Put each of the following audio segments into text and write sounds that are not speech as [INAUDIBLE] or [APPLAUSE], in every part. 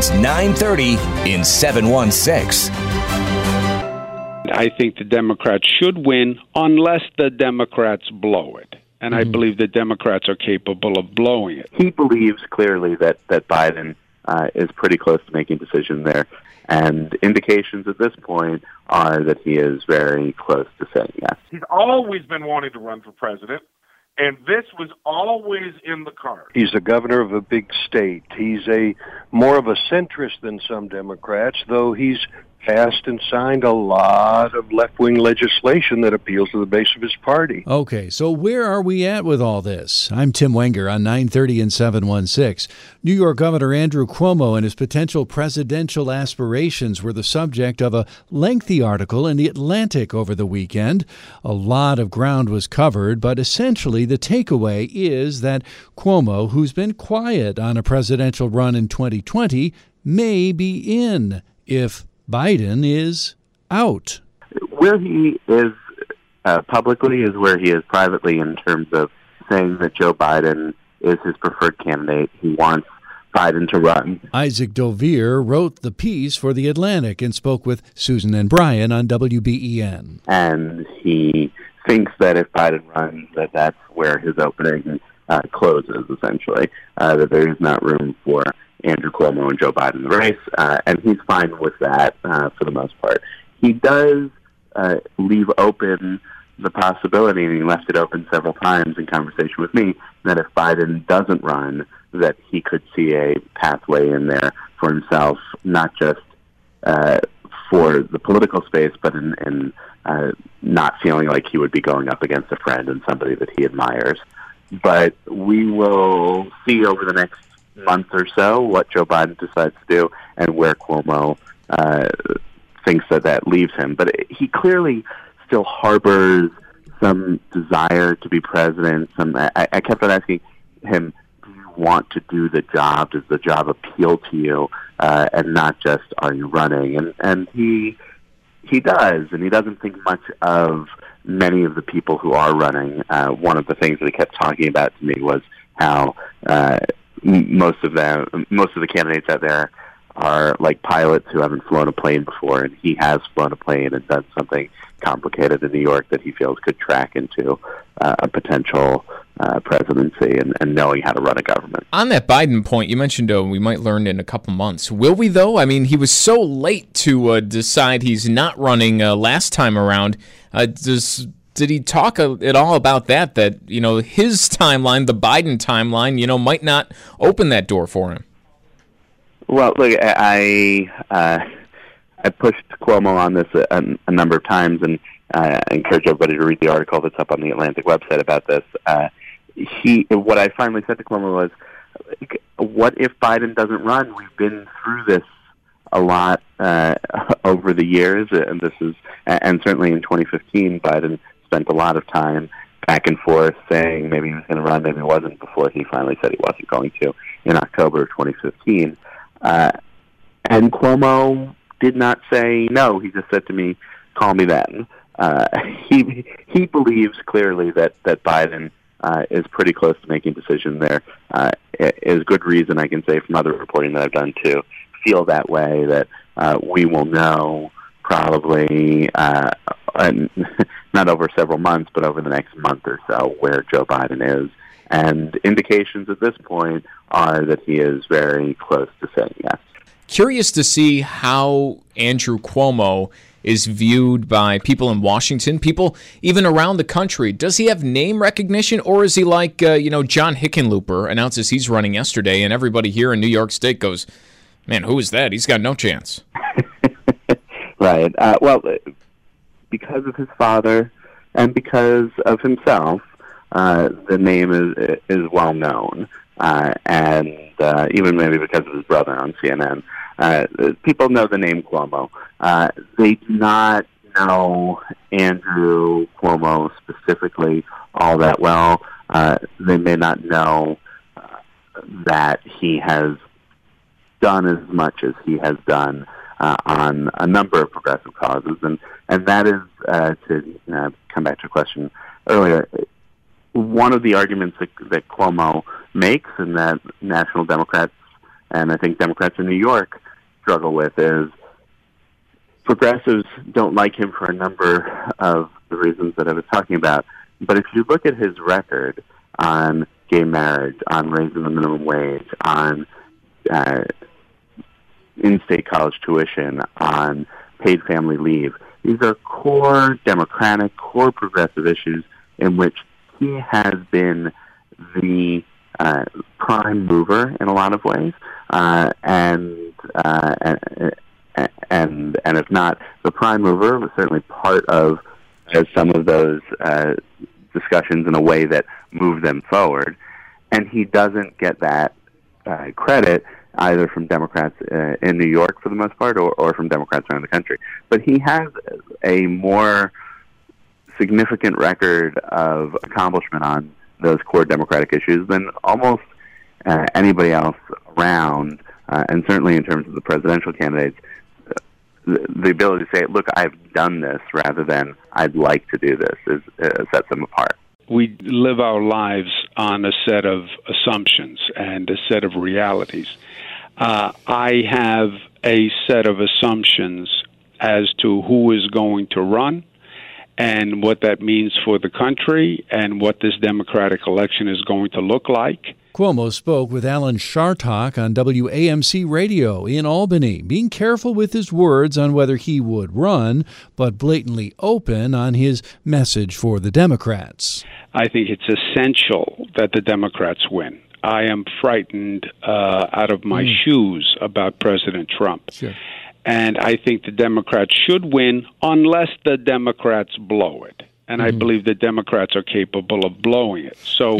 It's 9:30 in 716. I think the Democrats should win unless the Democrats blow it. And mm-hmm. I believe the Democrats are capable of blowing it. He believes clearly that, that Biden uh, is pretty close to making a decision there. And indications at this point are that he is very close to saying yes. He's always been wanting to run for president and this was always in the cards. He's the governor of a big state. He's a more of a centrist than some Democrats, though he's passed and signed a lot of left-wing legislation that appeals to the base of his party. Okay, so where are we at with all this? I'm Tim Wenger on 930 and 716. New York Governor Andrew Cuomo and his potential presidential aspirations were the subject of a lengthy article in The Atlantic over the weekend. A lot of ground was covered, but essentially the takeaway is that Cuomo, who's been quiet on a presidential run in 2020, may be in if Biden is out. Where he is uh, publicly is where he is privately in terms of saying that Joe Biden is his preferred candidate. He wants Biden to run. Isaac Dovere wrote the piece for The Atlantic and spoke with Susan and Brian on WBEN. And he thinks that if Biden runs, that that's where his opening uh, closes, essentially, uh, that there is not room for Andrew Cuomo and Joe Biden in the race, uh, and he's fine with that uh, for the most part. He does uh, leave open the possibility, and he left it open several times in conversation with me, that if Biden doesn't run, that he could see a pathway in there for himself, not just uh, for the political space, but in, in uh, not feeling like he would be going up against a friend and somebody that he admires. But we will see over the next month or so what Joe Biden decides to do and where Cuomo uh, thinks that that leaves him. But he clearly still harbors some desire to be president. Some I, I kept on asking him, "Do you want to do the job? Does the job appeal to you?" Uh, and not just are you running? And and he he does, and he doesn't think much of many of the people who are running. Uh, one of the things that he kept talking about to me was how uh, most of them, most of the candidates out there are like pilots who haven't flown a plane before, and he has flown a plane and done something complicated in New York that he feels could track into uh, a potential uh, presidency and, and, knowing how to run a government. On that Biden point, you mentioned uh, we might learn in a couple months. Will we, though? I mean, he was so late to uh, decide he's not running uh, last time around. Uh, does did he talk at all about that? That you know his timeline, the Biden timeline, you know, might not open that door for him. Well, look, I uh, I pushed Cuomo on this a, a number of times, and uh, I encourage everybody to read the article that's up on the Atlantic website about this. Uh, he, what I finally said to Cuomo was, "What if Biden doesn't run? We've been through this a lot uh, [LAUGHS] over the years, and this is, and certainly in 2015, Biden spent a lot of time back and forth saying maybe he was going to run, maybe he wasn't, before he finally said he wasn't going to in October of 2015. Uh, and Cuomo did not say no. He just said to me, "Call me then." Uh, [LAUGHS] he he believes clearly that that Biden uh, is pretty close to making a decision there. Uh, is good reason I can say from other reporting that I've done to feel that way that uh, we will know probably uh, [LAUGHS] not over several months, but over the next month or so, where Joe Biden is. And indications at this point are that he is very close to saying yes. Curious to see how Andrew Cuomo is viewed by people in Washington, people even around the country. Does he have name recognition, or is he like, uh, you know, John Hickenlooper announces he's running yesterday, and everybody here in New York State goes, man, who is that? He's got no chance. [LAUGHS] right. Uh, well, because of his father and because of himself, uh, the name is is well known. uh, and uh, even maybe because of his brother on CNN. Uh, people know the name Cuomo. Uh, they do not know Andrew Cuomo specifically all that well. Uh, they may not know uh, that he has done as much as he has done uh, on a number of progressive causes, and and that is uh, to uh, come back to a question earlier. One of the arguments that, that Cuomo makes, and that national Democrats and I think Democrats in New York struggle with, is progressives don't like him for a number of the reasons that I was talking about. But if you look at his record on gay marriage, on raising the minimum wage, on uh, in-state college tuition, on paid family leave, these are core Democratic, core progressive issues in which he has been the uh, prime mover in a lot of ways, uh, and, uh, and and and if not the prime mover, certainly part of some of those uh, discussions in a way that moved them forward. And he doesn't get that uh, credit either from Democrats uh, in New York for the most part, or, or from Democrats around the country. But he has a more significant record of accomplishment on those core Democratic issues than almost uh, anybody else around, uh, and certainly in terms of the presidential candidates the ability to say, "Look, I've done this," rather than "I'd like to do this," is uh, sets them apart. We live our lives on a set of assumptions and a set of realities. Uh, I have a set of assumptions as to who is going to run and what that means for the country and what this Democratic election is going to look like. Cuomo spoke with Alan Chartock on WAMC radio in Albany, being careful with his words on whether he would run, but blatantly open on his message for the Democrats. I think it's essential that the Democrats win. I am frightened uh, out of my mm. shoes about President Trump. Sure. And I think the Democrats should win unless the Democrats blow it. And mm. I hmm. believe the Democrats are capable of blowing it. So.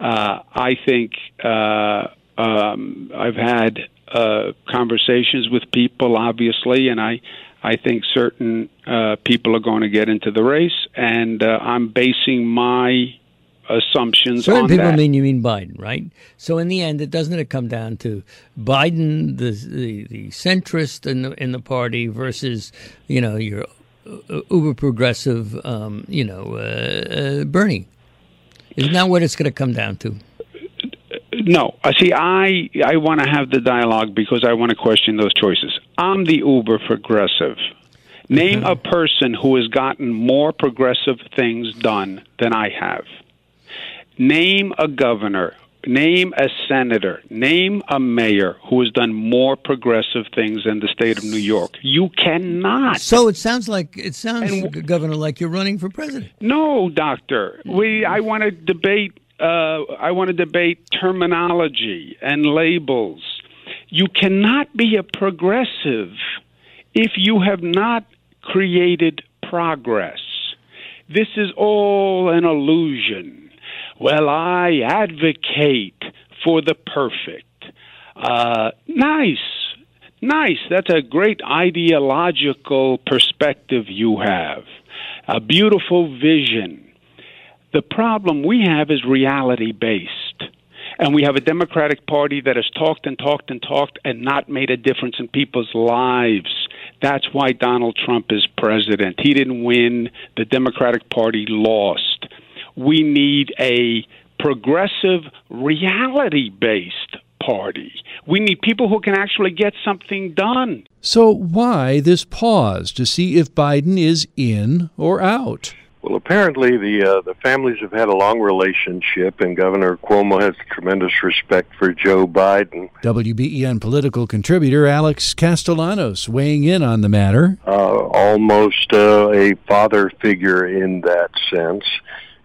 Uh, I think uh, um, I've had uh, conversations with people, obviously, and I I think certain uh, people are going to get into the race, and uh, I'm basing my assumptions certain people that. mean you mean Biden, right? So in the end, it doesn't it come down to Biden, the the, the centrist in the in the party versus you know your uh, uber progressive, um, you know uh, uh, Bernie. Isn't that what it's going to come down to? No. I see, I I want to have the dialogue because I want to question those choices. I'm the uber progressive. Name mm-hmm. a person who has gotten more progressive things done than I have. Name a governor Name a senator, name a mayor who has done more progressive things in the state of New York. You cannot. So it sounds like it sounds, and, Governor, like you're running for president. No, doctor. We. I want to debate. Uh, I want to debate terminology and labels. You cannot be a progressive if you have not created progress. This is all an illusion. Well, I advocate for the perfect. Uh, nice. Nice. That's a great ideological perspective you have. A beautiful vision. The problem we have is reality based. And we have a Democratic Party that has talked and talked and talked and not made a difference in people's lives. That's why Donald Trump is president. He didn't win. The Democratic Party lost we need a progressive, reality based party. We need people who can actually get something done. So, why this pause to see if Biden is in or out? Well, apparently the uh, the families have had a long relationship, and Governor Cuomo has tremendous respect for Joe Biden. WBEN political contributor Alex Castellanos weighing in on the matter. Uh, almost uh, a father figure in that sense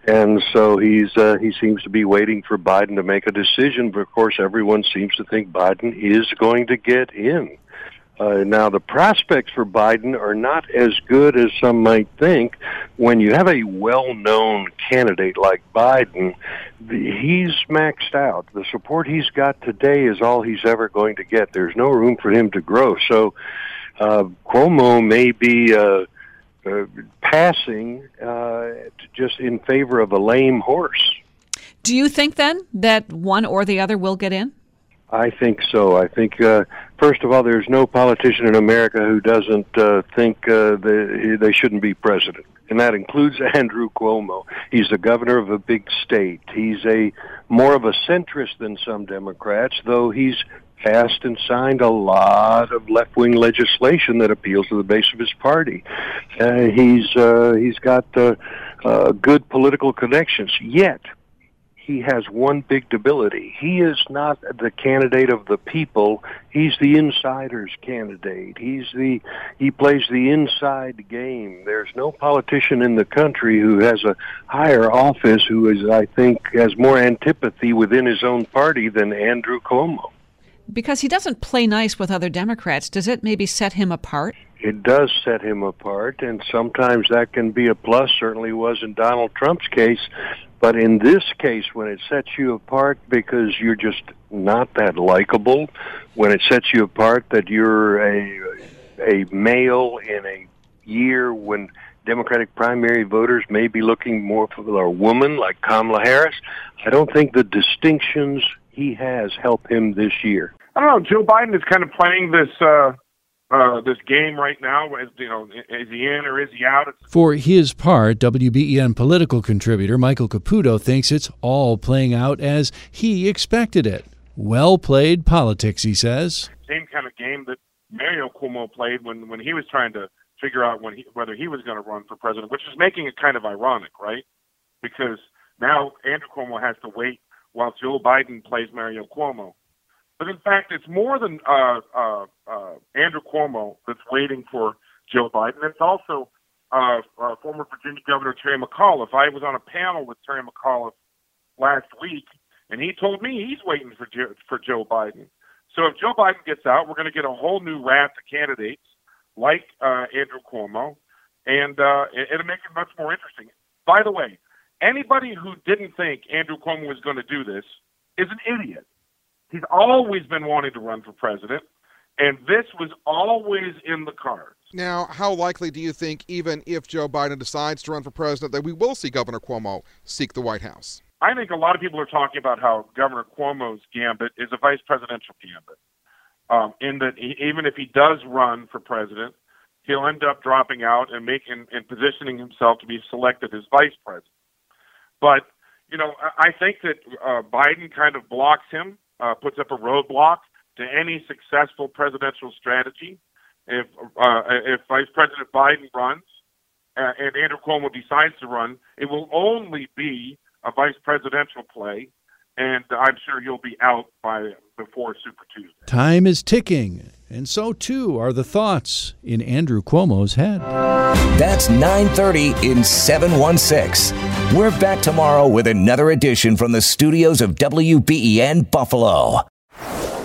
and so he's uh, he seems to be waiting for Biden to make a decision. But of course, everyone seems to think Biden is going to get in. Uh, now, the prospects for Biden are not as good as some might think. When you have a well-known candidate like Biden, the, he's maxed out. The support he's got today is all he's ever going to get. There's no room for him to grow. So, uh, Cuomo may be uh, uh, passing uh, just in favor of a lame horse. Do you think then that one or the other will get in? I think so. I think, uh, first of all, there's no politician in America who doesn't uh, think uh, they, they shouldn't be president. And that includes [LAUGHS] Andrew Cuomo. He's the governor of a big state. He's a more of a centrist than some Democrats, though he's passed and signed a lot of left-wing legislation that appeals to the base of his party. Uh, he's uh, he's got uh, uh, good political connections. Yet he has one big debility. He is not the candidate of the people. He's the insider's candidate. He's the he plays the inside game. There's no politician in the country who has a higher office who is I think has more antipathy within his own party than Andrew Cuomo. Because he doesn't play nice with other Democrats, does it maybe set him apart? It does set him apart, and sometimes that can be a plus. Certainly was in Donald Trump's case. But in this case, when it sets you apart because you're just not that likable, when it sets you apart that you're a a male in a year when Democratic primary voters may be looking more for a woman like Kamala Harris, I don't think the distinctions he has help him this year. I don't know. Joe Biden is kind of playing this uh, uh, this game right now. Is, you know, is he in or is he out? For his part, WBEN political contributor Michael Caputo thinks it's all playing out as he expected it. Well played politics, he says. Same kind of game that Mario Cuomo played when when he was trying to figure out when he, whether he was going to run for president, which is making it kind of ironic, right? Because now Andrew Cuomo has to wait while Joe Biden plays Mario Cuomo. But in fact, it's more than uh, uh, uh, Andrew Cuomo that's waiting for Joe Biden. It's also uh, uh, former Virginia Governor Terry McAuliffe. I was on a panel with Terry McAuliffe last week, and he told me he's waiting for Joe, for Joe Biden. So if Joe Biden gets out, we're going to get a whole new raft of candidates like uh, Andrew Cuomo, and uh, it, it'll make it much more interesting. By the way, anybody who didn't think Andrew Cuomo was going to do this is an idiot. He's always been wanting to run for president, and this was always in the cards. Now, how likely do you think, even if Joe Biden decides to run for president, that we will see Governor Cuomo seek the White House? I think a lot of people are talking about how Governor Cuomo's gambit is a vice presidential gambit. Um, in that, he, even if he does run for president, he'll end up dropping out and making and positioning himself to be selected as vice president. But you know, I think that uh, Biden kind of blocks him uh, puts up a roadblock to any successful presidential strategy. If uh, if Vice President Biden runs uh, and Andrew Cuomo decides to run, it will only be a vice presidential play, and I'm sure he'll be out by before Super Tuesday. Time is ticking, and so too are the thoughts in Andrew Cuomo's head. That's 9:30 in 716. We're back tomorrow with another edition from the studios of WBEN Buffalo.